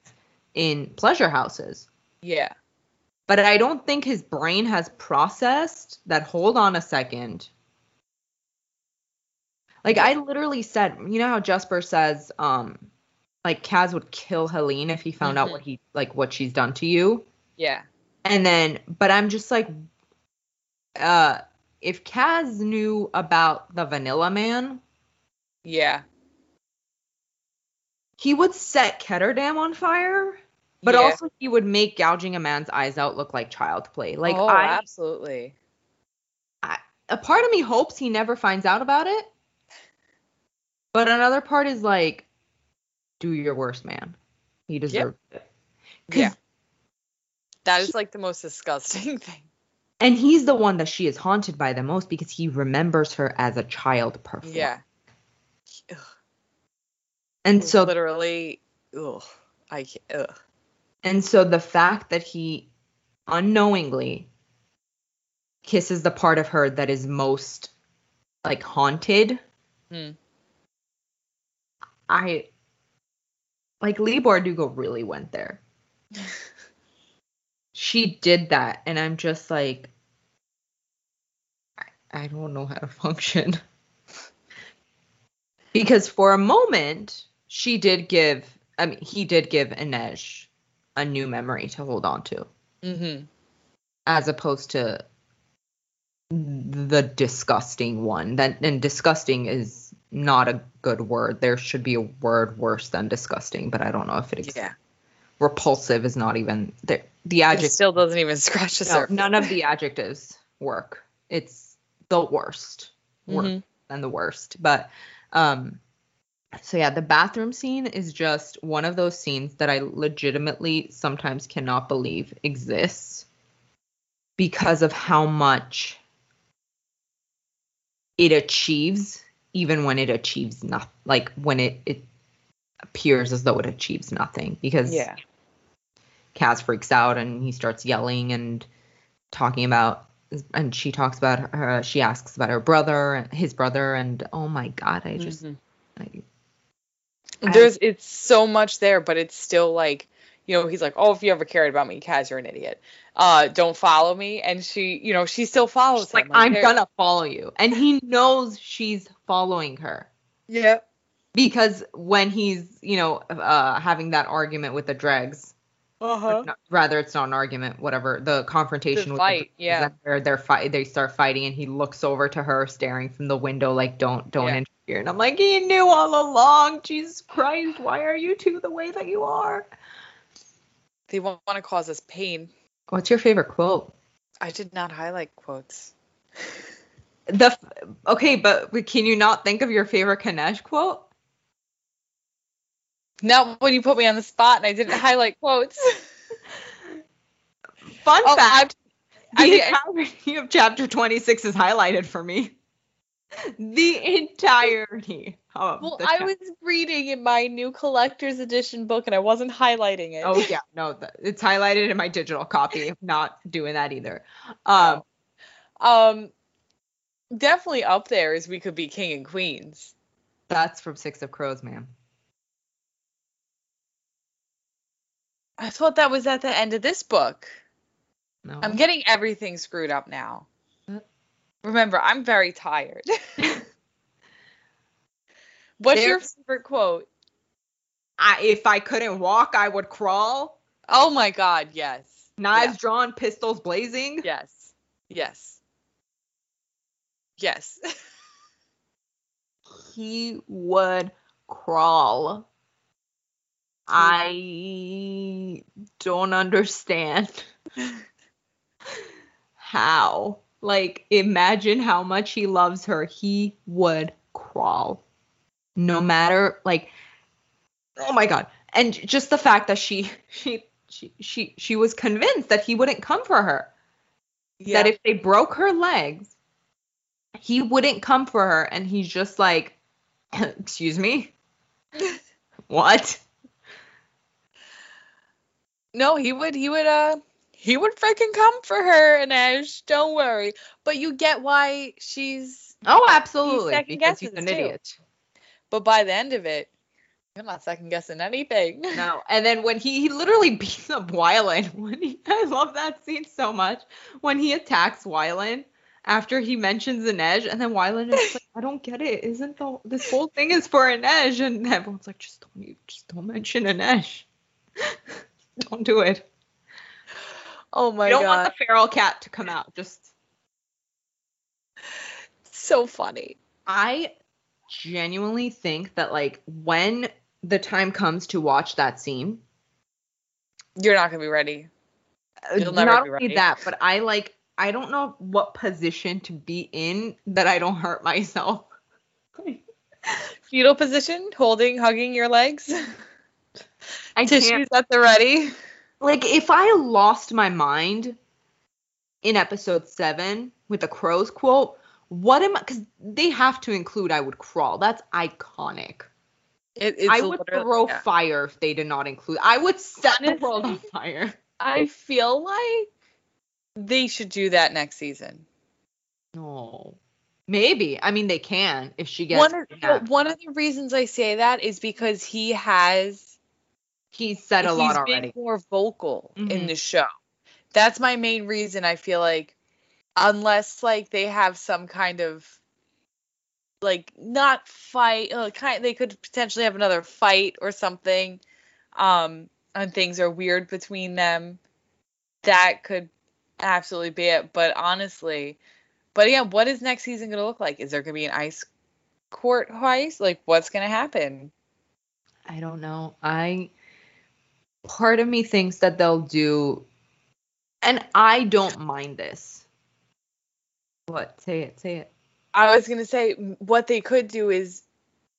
in pleasure houses. Yeah. But I don't think his brain has processed that. Hold on a second. Like I literally said, you know how Jesper says, um, like Kaz would kill Heleen if he found out Mhm. what he like what she's done to you. Yeah. And then, but I'm just like, uh, if Kaz knew about the Vanilla Man, Yeah. he would set Ketterdam on fire, but Yeah. also he would make gouging a man's eyes out look like child play. Like oh, I, absolutely. a part of me hopes he never finds out about it, but another part is like, do your worst, man. He deserves it. Yeah. That is like the most disgusting thing. And he's the one that she is haunted by the most because he remembers her as a child performer. Yeah. And so literally, ugh, I ugh. And so the fact that he unknowingly kisses the part of her that is most like haunted, Hmm. I like Leigh Bardugo really went there. She did that, and I'm just like, I, I don't know how to function. because for a moment, she did give, I mean, he did give Inej a new memory to hold on to, Mm-hmm. as opposed to the disgusting one. That and disgusting is not a good word. There should be a word worse than disgusting, but I don't know if it exists. Yeah. Repulsive is not even the the It adjective. still doesn't even scratch the No, surface. none of the adjectives work. It's the worst. Worse Mhm. than the worst. But um so yeah, the bathroom scene is just one of those scenes that I legitimately sometimes cannot believe exists because of how much it achieves even when it achieves nothing like when it it appears as though it achieves nothing because Yeah. Kaz freaks out and he starts yelling and talking about and she talks about her she asks about her brother his brother and oh my god I just Mhm. I, There's it's so much there, but it's still like, you know, he's like, oh, if you ever cared about me, Kaz, you're an idiot. Uh, don't follow me, and she, you know, she still follows she's like him. I'm gonna follow you and he knows she's following her Yeah. because when he's you know uh having that argument with the dregs Uh huh. no, rather it's not an argument whatever the confrontation The with fight, the, yeah. where they're fight they start fighting and he looks over to her staring from the window like don't don't Yeah. interfere and i'm like he knew all along jesus christ why are you two the way that you are They want to cause us pain. what's your favorite quote I did not highlight quotes. the okay but can you not think of your favorite Kanej quote Not when you put me on the spot and I didn't highlight quotes. fun Oh, fact I- the entirety of chapter 26 is highlighted for me the entirety of Well, I was reading in my new collector's edition book and I wasn't highlighting it. Oh yeah, no, it's highlighted in my digital copy. I'm not doing that either. Um, Um, definitely up there is we could be king and queens. that's from Six of Crows, man. I thought that was at the end of this book. No, I'm getting everything screwed up now. Uh. Remember, I'm very tired. What's your favorite quote? I, if I couldn't walk, I would crawl. Oh my god, yes. Knives Yeah. drawn, pistols blazing. Yes. Yes. Yes. He would crawl. Mm-hmm. I don't understand how. Like, imagine how much he loves her. He would crawl. No matter, like, oh my god. And just the fact that she, she, she, she, she was convinced that he wouldn't come for her. yeah. That if they broke her legs, he wouldn't come for her. And he's just like, excuse me? what? No, he would he would uh he would freaking come for her and Ash, don't worry. But you get why she's Oh, absolutely. second Because he's an too. idiot. but by the end of it, I'm not second guessing anything. No. And then when he, he literally beats up Wylan. when he, I love that scene so much. When he attacks Wylan after he mentions Inej, and then Wylan is like, I don't get it. Isn't the this whole thing is for Inej? And everyone's like, just don't just don't mention Inej. don't do it. Oh my god. I don't god. want the feral cat to come out. Just so funny. I genuinely think that like when the time comes to watch that scene, You're not gonna be ready. uh, You'll never not be only ready. that, but I like I don't know what position to be in that I don't hurt myself. Fetal position, holding, hugging your legs. I can't Tissues at the ready. like if I lost my mind in episode seven with the crows quote, what am I? Because they have to include "I would crawl." That's iconic. It, it's I would throw yeah. fire if they did not include. I would set the world on fire. I feel like they should do that next season. No, maybe. I mean, they can if she gets. One of, one of the reasons I say that is because he has He's said a he's lot been more vocal in Mhm. the show. That's my main reason. I feel like unless like they have some kind of like not fight, uh, kind they could potentially have another fight or something, um, and things are weird between them. That could absolutely be it. But honestly, but yeah, what is next season gonna look like? Is there gonna be an ice court heist? Like, what's gonna happen? I don't know. I part of me thinks that they'll do, and I don't mind this. What? Say it. Say it. I was gonna say what they could do is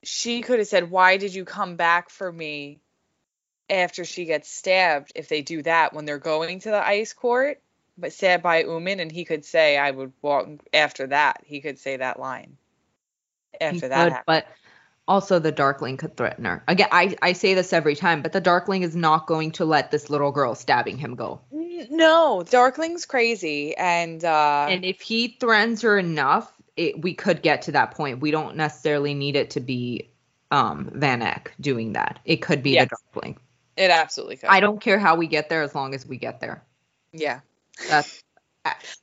she could have said, "Why did you come back for me?" After she gets stabbed, if they do that when they're going to the ice court, but stabbed by Oomen, and he could say, "I would walk." After that, he could say that line. He After that, could, happened. but also the Darkling could threaten her. Again, I I say this every time, but the Darkling is not going to let this little girl stabbing him go. No, Darkling's crazy, and uh, And if he threatens her enough, it, we could get to that point. We don't necessarily need it to be um Van Eck doing that. It could be Yes. the Darkling. it absolutely could. I don't care how we get there as long as we get there. Yeah, That's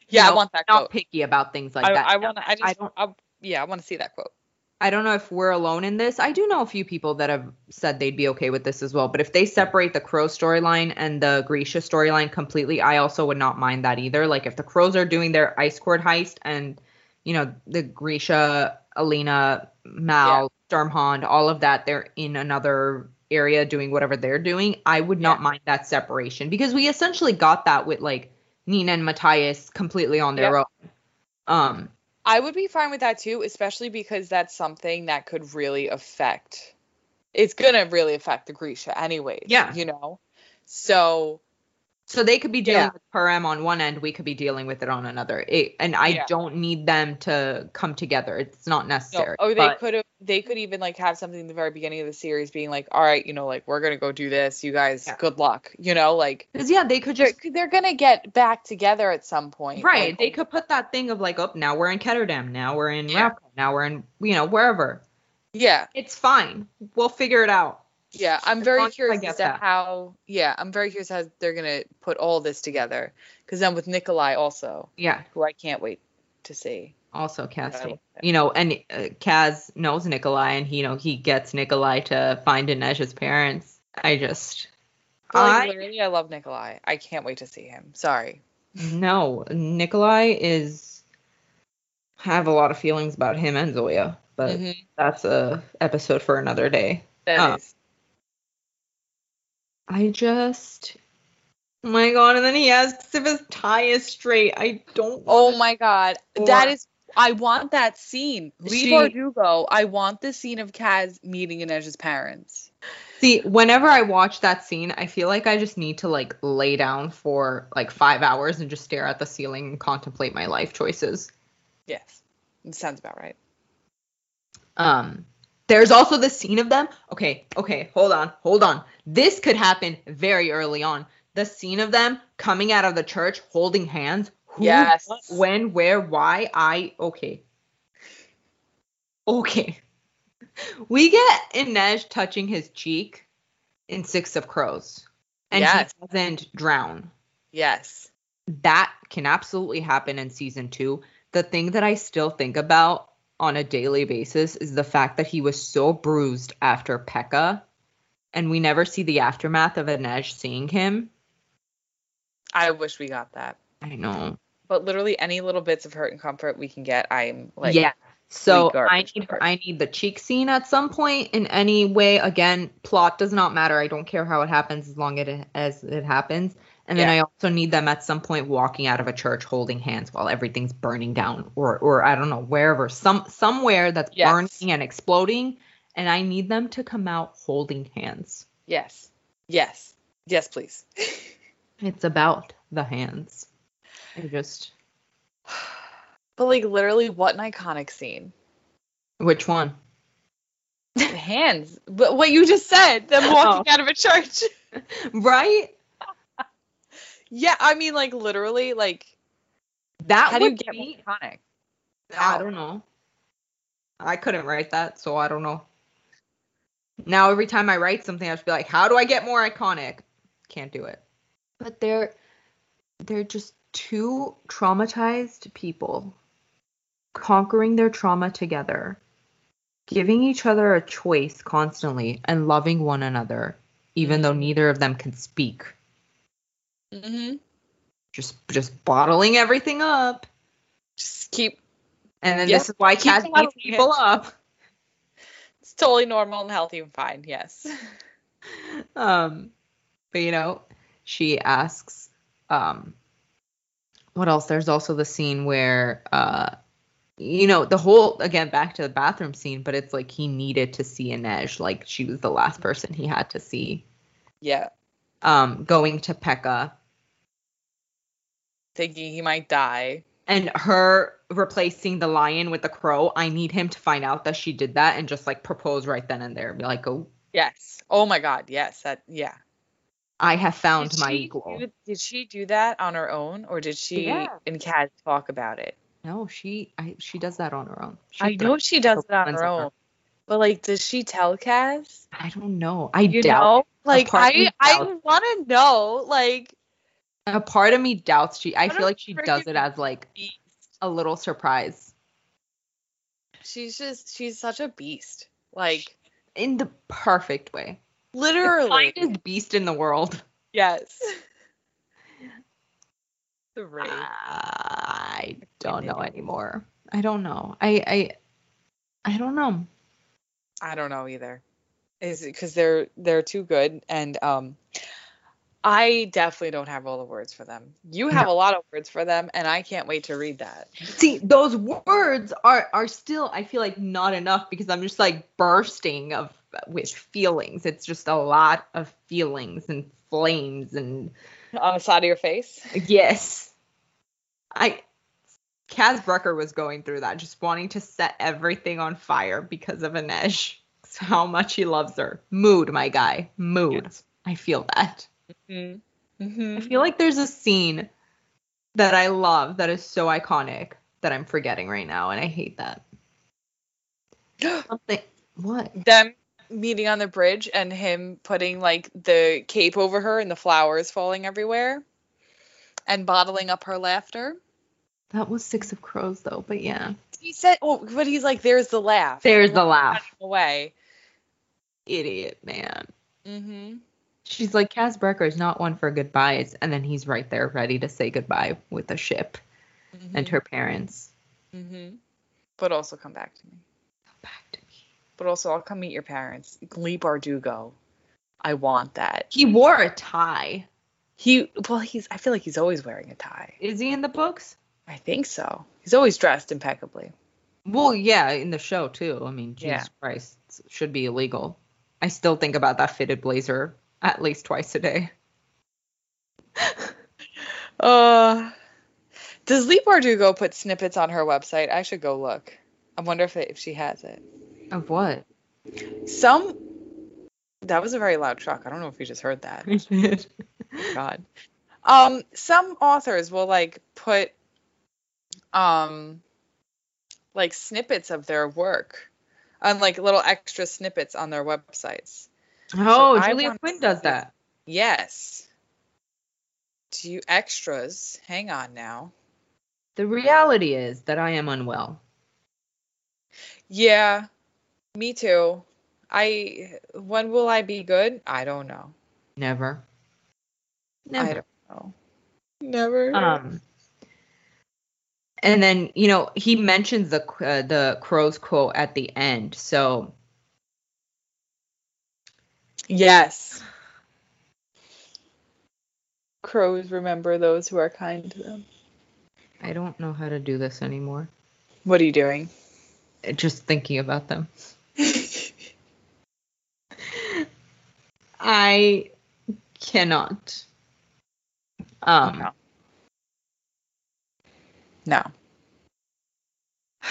yeah, I want that not quote. picky about things like I, that. I want. I just. I I don't- yeah, I want to see that quote. I don't know if we're alone in this. I do know a few people that have said they'd be okay with this as well. But if they separate the Crow storyline and the Grisha storyline completely, I also would not mind that either. Like if the Crows are doing their ice court heist and you know the Grisha, Alina, Mal, Sturmhond, all of that, they're in another area doing whatever they're doing. I would not Yeah. mind that separation because we essentially got that with like Nina and Matthias completely on their Yep. own. Um, I would be fine with that too, especially because that's something that could really affect. It's gonna really affect the Grisha, anyways. Yeah. You know. So So they could be dealing Yeah. with parem on one end, we could be dealing with it on another. It, and I Yeah. don't need them to come together. It's not no, necessary. or they but- could have. They could even like have something in the very beginning of the series, being like, "All right, you know, like we're gonna go do this. You guys, Yeah. good luck." You know, like because yeah, they could they're just they're gonna get back together at some point. right. like- They could put that thing of like, oh, now we're in Ketterdam, now we're in Yeah. Now we're in you know wherever. Yeah. It's fine. We'll figure it out. Yeah, I'm very I curious as to that. how. Yeah, I'm very curious how they're gonna put all this together. Because then with Nikolai also, Yeah. who I can't wait to see. Also, that. You know, and uh, Kaz knows Nikolai, and he, you know he gets Nikolai to find Inej's parents. I just, But, like, I literally, I love Nikolai. I can't wait to see him. Sorry. No, Nikolai is I have a lot of feelings about him and Zoya, but Mhm. that's a episode for another day. That Oh. is- I just Oh my god, and then he asks if his tie is straight. I don't Oh my god, that is. I want that scene. Leave She- Bardugo. I want the scene of Kaz meeting Inej's parents. See, whenever I watch that scene, I feel like I just need to like lay down for like 5 hours and just stare at the ceiling and contemplate my life choices. Yes, it sounds about right. Um, there's also the scene of them. Okay, okay, hold on, hold on. This could happen very early on. The scene of them coming out of the church holding hands. Who, Yes. what, when, where, why? I okay. Okay. We get Inej touching his cheek in Six of Crows. And Yes. he doesn't drown. Yes. That can absolutely happen in season two. The thing that I still think about on a daily basis is the fact that he was so bruised after Pekka, and we never see the aftermath of Inej seeing him. I wish we got that. I know. But literally any little bits of hurt and comfort we can get, I'm like yeah. So I need. I need the cheek scene at some point in any way. Again, plot does not matter. I don't care how it happens as long it, as it happens. And then Yeah. I also need them at some point walking out of a church holding hands while everything's burning down, or or I don't know wherever some somewhere that's Yes. burning and exploding. And I need them to come out holding hands. Yes. Yes. Yes, please. It's about the hands. I just but like literally what an iconic scene. which one? The hands. But what you just said, them oh. walking out of a church. Right? Yeah, I mean like literally like That how do you get be iconic? I don't know. I couldn't write that, so I don't know. Now every time I write something, I just be like, how do I get more iconic? Can't do it. But they're they're just two traumatized people conquering their trauma together, giving each other a choice constantly and loving one another, even though neither of them can speak. Mm-hmm. Just just bottling everything up. Just keep And then Yep. this is why Keep Cat beats people up. it's totally normal and healthy and fine, yes. um but you know she asks um what else there's also the scene where uh you know the whole again back to the bathroom scene but it's like he needed to see Inej like she was the last person he had to see Yeah. um going to Pekka Thinking he might die. and her replacing the lion with the crow I need him to find out that she did that and just like propose right then and there be like oh Yes. Oh my god, yes. That yeah. I have found Did my equal do- did she do that on her own or did she Yeah. and Kaz talk about it? no she I, she does that on her own she I know she does it on her of her. own. But like does she tell Kaz? I don't know. I You doubt. know? Like part of me I I want to know like A part of me doubts she. I feel like she does it as like beast. a little surprise She's just she's such a beast. Like in the perfect way. literally. Finest beast in the world. Yes. the rage. I don't know anymore. I don't know. I I I don't know. I don't know either. Is it because they're they're too good and um I definitely don't have all the words for them. You have a lot of words for them and I can't wait to read that. See, those words are are still I feel like not enough because I'm just like bursting of with feelings. It's just a lot of feelings and flames and On the side of your face. Yes. I Kaz Brekker was going through that, just wanting to set everything on fire because of Inej. How much he loves her. Mood, my guy. Mood. Yes. I feel that. Mm-hmm. I Mm-hmm. feel like there's a scene that I love that is so iconic that I'm forgetting right now, and I hate that. Something. What? Them meeting on the bridge and him putting like the cape over her and the flowers falling everywhere and bottling up her laughter. That was Six of Crows, though, but yeah. He said, "Oh, but he's like, there's the laugh." There's the laugh. away. Idiot, man. Mm-hmm. She's like, Kaz Brekker is not one for goodbyes. And then he's right there ready to say goodbye with the ship and her parents. Mm-hmm. But also come back to me. Come back to me. But also, I'll come meet your parents. Leigh Bardugo. I want that. He wore a tie. He well, he's. I feel like he's always wearing a tie. Is he in the books? I think so. He's always dressed impeccably. Well, yeah, in the show too. I mean, Jesus Yeah. Christ, should be illegal. I still think about that fitted blazer at least twice a day. Uh, does Leigh Bardugo put snippets on her website? I should go look. I wonder if it, if she has it. Of what? Some. That was a very loud truck. I don't know if you just heard that. God. Um, some authors will like put um like snippets of their work on like little extra snippets on their websites. Oh, I Julia Quinn does that. Yes. Do you extras? Hang on now. The reality is that I am unwell. Yeah, me too. I when will I be good? I don't know. Never. I Never. don't know. Never. Um, and then you know he mentions the uh, the crow's quote at the end. So yes. Crows remember those who are kind to them. I don't know how to do this anymore. What are you doing? Uh, Just thinking about them. I cannot. Um, No. No.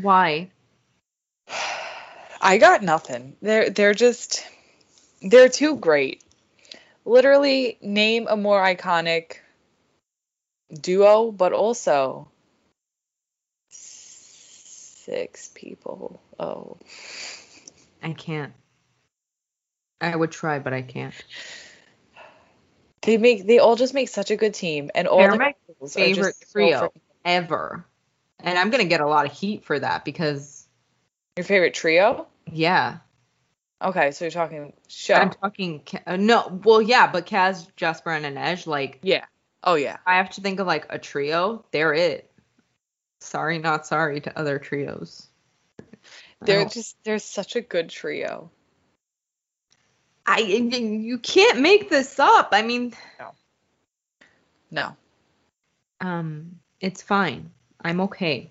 why? I got nothing. They're they're just they're too great. Literally name a more iconic duo, but also six people. Oh. I can't. I would try, but I can't. They make they all just make such a good team and all They're the my favorite just so trio. freaking- Ever. And I'm gonna get a lot of heat for that because Your favorite trio? Yeah, Okay, so you're talking show. I'm talking. Uh, no, well, yeah, but Kaz, Jesper, and Inej, like yeah. Oh yeah. I have to think of like a trio. They're it. Sorry, not sorry to other trios. They're just they're such a good trio. I you can't make this up. I mean, no, No. um, it's fine. I'm okay.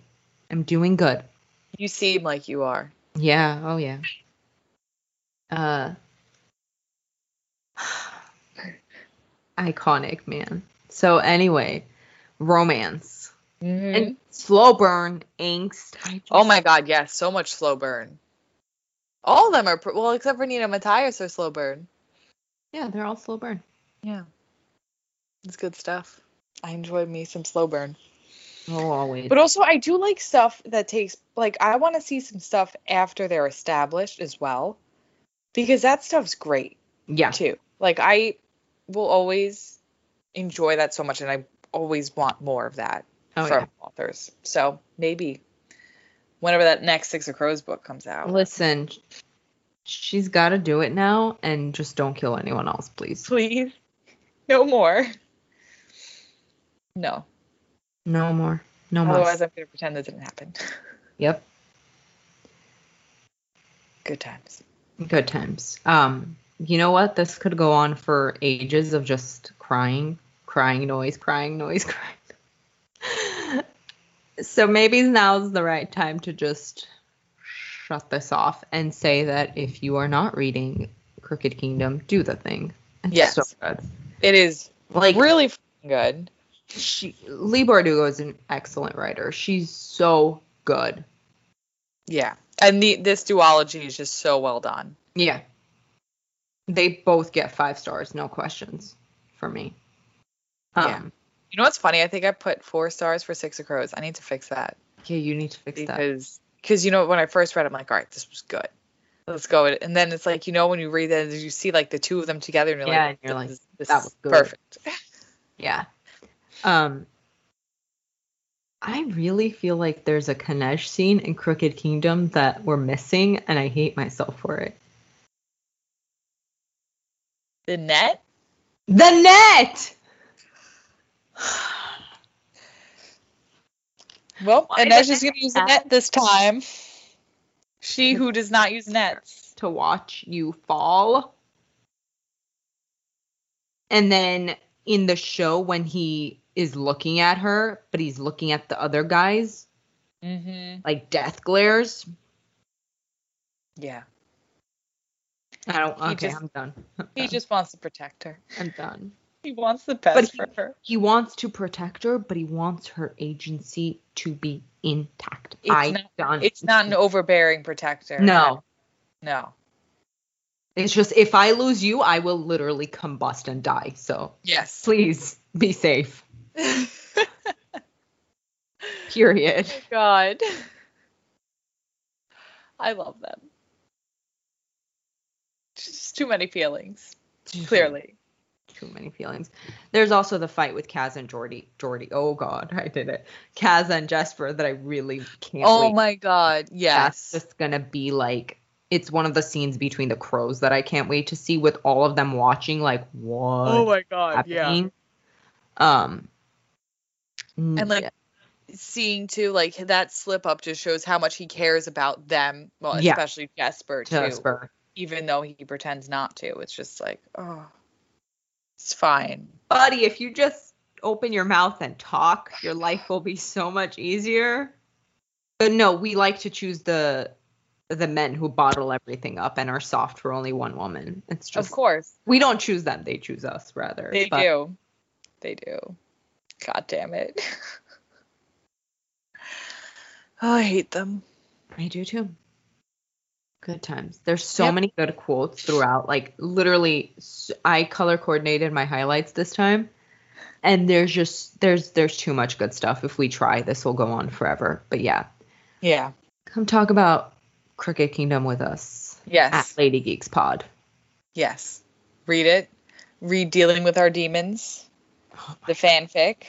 I'm doing good. You seem like you are. Yeah. Oh yeah. Uh. Iconic man. So anyway, romance Mhm. and slow burn angst. Just- Oh my god, yes, so much slow burn. All of them are pr- well, except for Nina Matthias are slow burn. Yeah, they're all slow burn. Yeah, it's good stuff. I enjoy me some slow burn, Oh, always. but also I do like stuff that takes like I want to see some stuff after they're established as well, because that stuff's great yeah. too. Like I will always enjoy that so much, and I always want more of that Oh from yeah. authors. So maybe whenever that next Six of Crows book comes out. Listen, she's got to do it now, and just don't kill anyone else, please. please no more no No more. No more. otherwise i'm gonna pretend that didn't happen Yep. good times Good times. Um, you know what? This could go on for ages of just crying, crying noise, crying noise, crying. so maybe now's the right time to just shut this off and say that if you are not reading Crooked Kingdom, do the thing. It's Yes. so good. it is Like really good she, Leigh Bardugo is an excellent writer. She's so good. yeah and the this duology is just so well done Yeah. They both get five stars, no questions for me. Um, Yeah. you know what's funny i think i put four stars for six of crows i need to fix that yeah, you need to fix that. because because you know when i first read it, i'm like all right this was good let's go and then it's like you know when you read it you see like the two of them together and you're Yeah, like and you're this, is- this that was good. perfect Yeah. Um I really feel like there's a Kanej scene in Crooked Kingdom that we're missing and I hate myself for it. the net The net. Well, Why and the that's going to use the net? net this time. She who does not use nets. to watch you fall. And then in the show when he is looking at her, but he's looking at the other guys, Mm-hmm. like death glares. Yeah. I don't He okay, just- I'm done. I'm He done. just wants to protect her. I'm done. He wants the best But he- for her. He wants to protect her, but he wants her agency to be intact. It's I not- done. It's not an overbearing protector. No. No. It's just if I lose you, I will literally combust and die. So Yes. please be safe. Period. God. I love them. Just too many feelings. Clearly. Too many feelings. There's also the fight with Kaz and Jordie. Jordie. Oh God, I did it. Kaz and Jesper that I really can't. Oh wait. my god. Yes. That's just gonna be like it's one of the scenes between the crows that I can't wait to see with all of them watching like what oh my god. Yeah. Um Mm, and like seeing too like that slip up just shows how much he cares about them. Well, Yeah. especially Jesper too. Jesper. Even though he pretends not to. It's just like, oh it's fine. Buddy, if you just open your mouth and talk, your life will be so much easier. But no, we like to choose the the men who bottle everything up and are soft for only one woman. It's just of course. we don't choose them; they choose us rather. They But do. They do. God damn it. oh, I hate them. I do too. Good times. There's so Yep. many good quotes throughout. Like literally, I color coordinated my highlights this time, and there's just there's there's too much good stuff. If we try, this will go on forever. But yeah, Yeah. come talk about Crooked Kingdom with us Yes. at Lady Geeks Pod. Yes. Read it. Read Dealing with Our Demons, Oh the fanfic.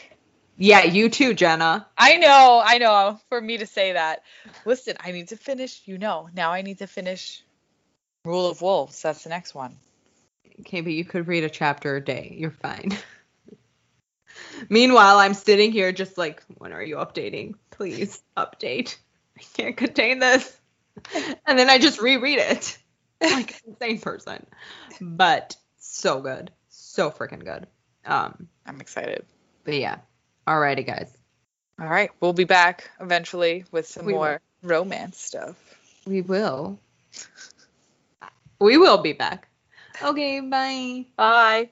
Yeah, you too, Jenna. I know, I know. For me to say that. Listen, I need to finish, you know, now I need to finish Rule of Wolves. That's the next one. Okay, but you could read a chapter a day. You're fine. Meanwhile, I'm sitting here just like, when are you updating? Please update. I can't contain this. And then I just reread it like an insane person. But so good. So freaking good. Um, I'm excited. but yeah. Alrighty, guys. All right. We'll be back eventually with some We will. more romance stuff. We will. We will be back. Okay, bye. Bye.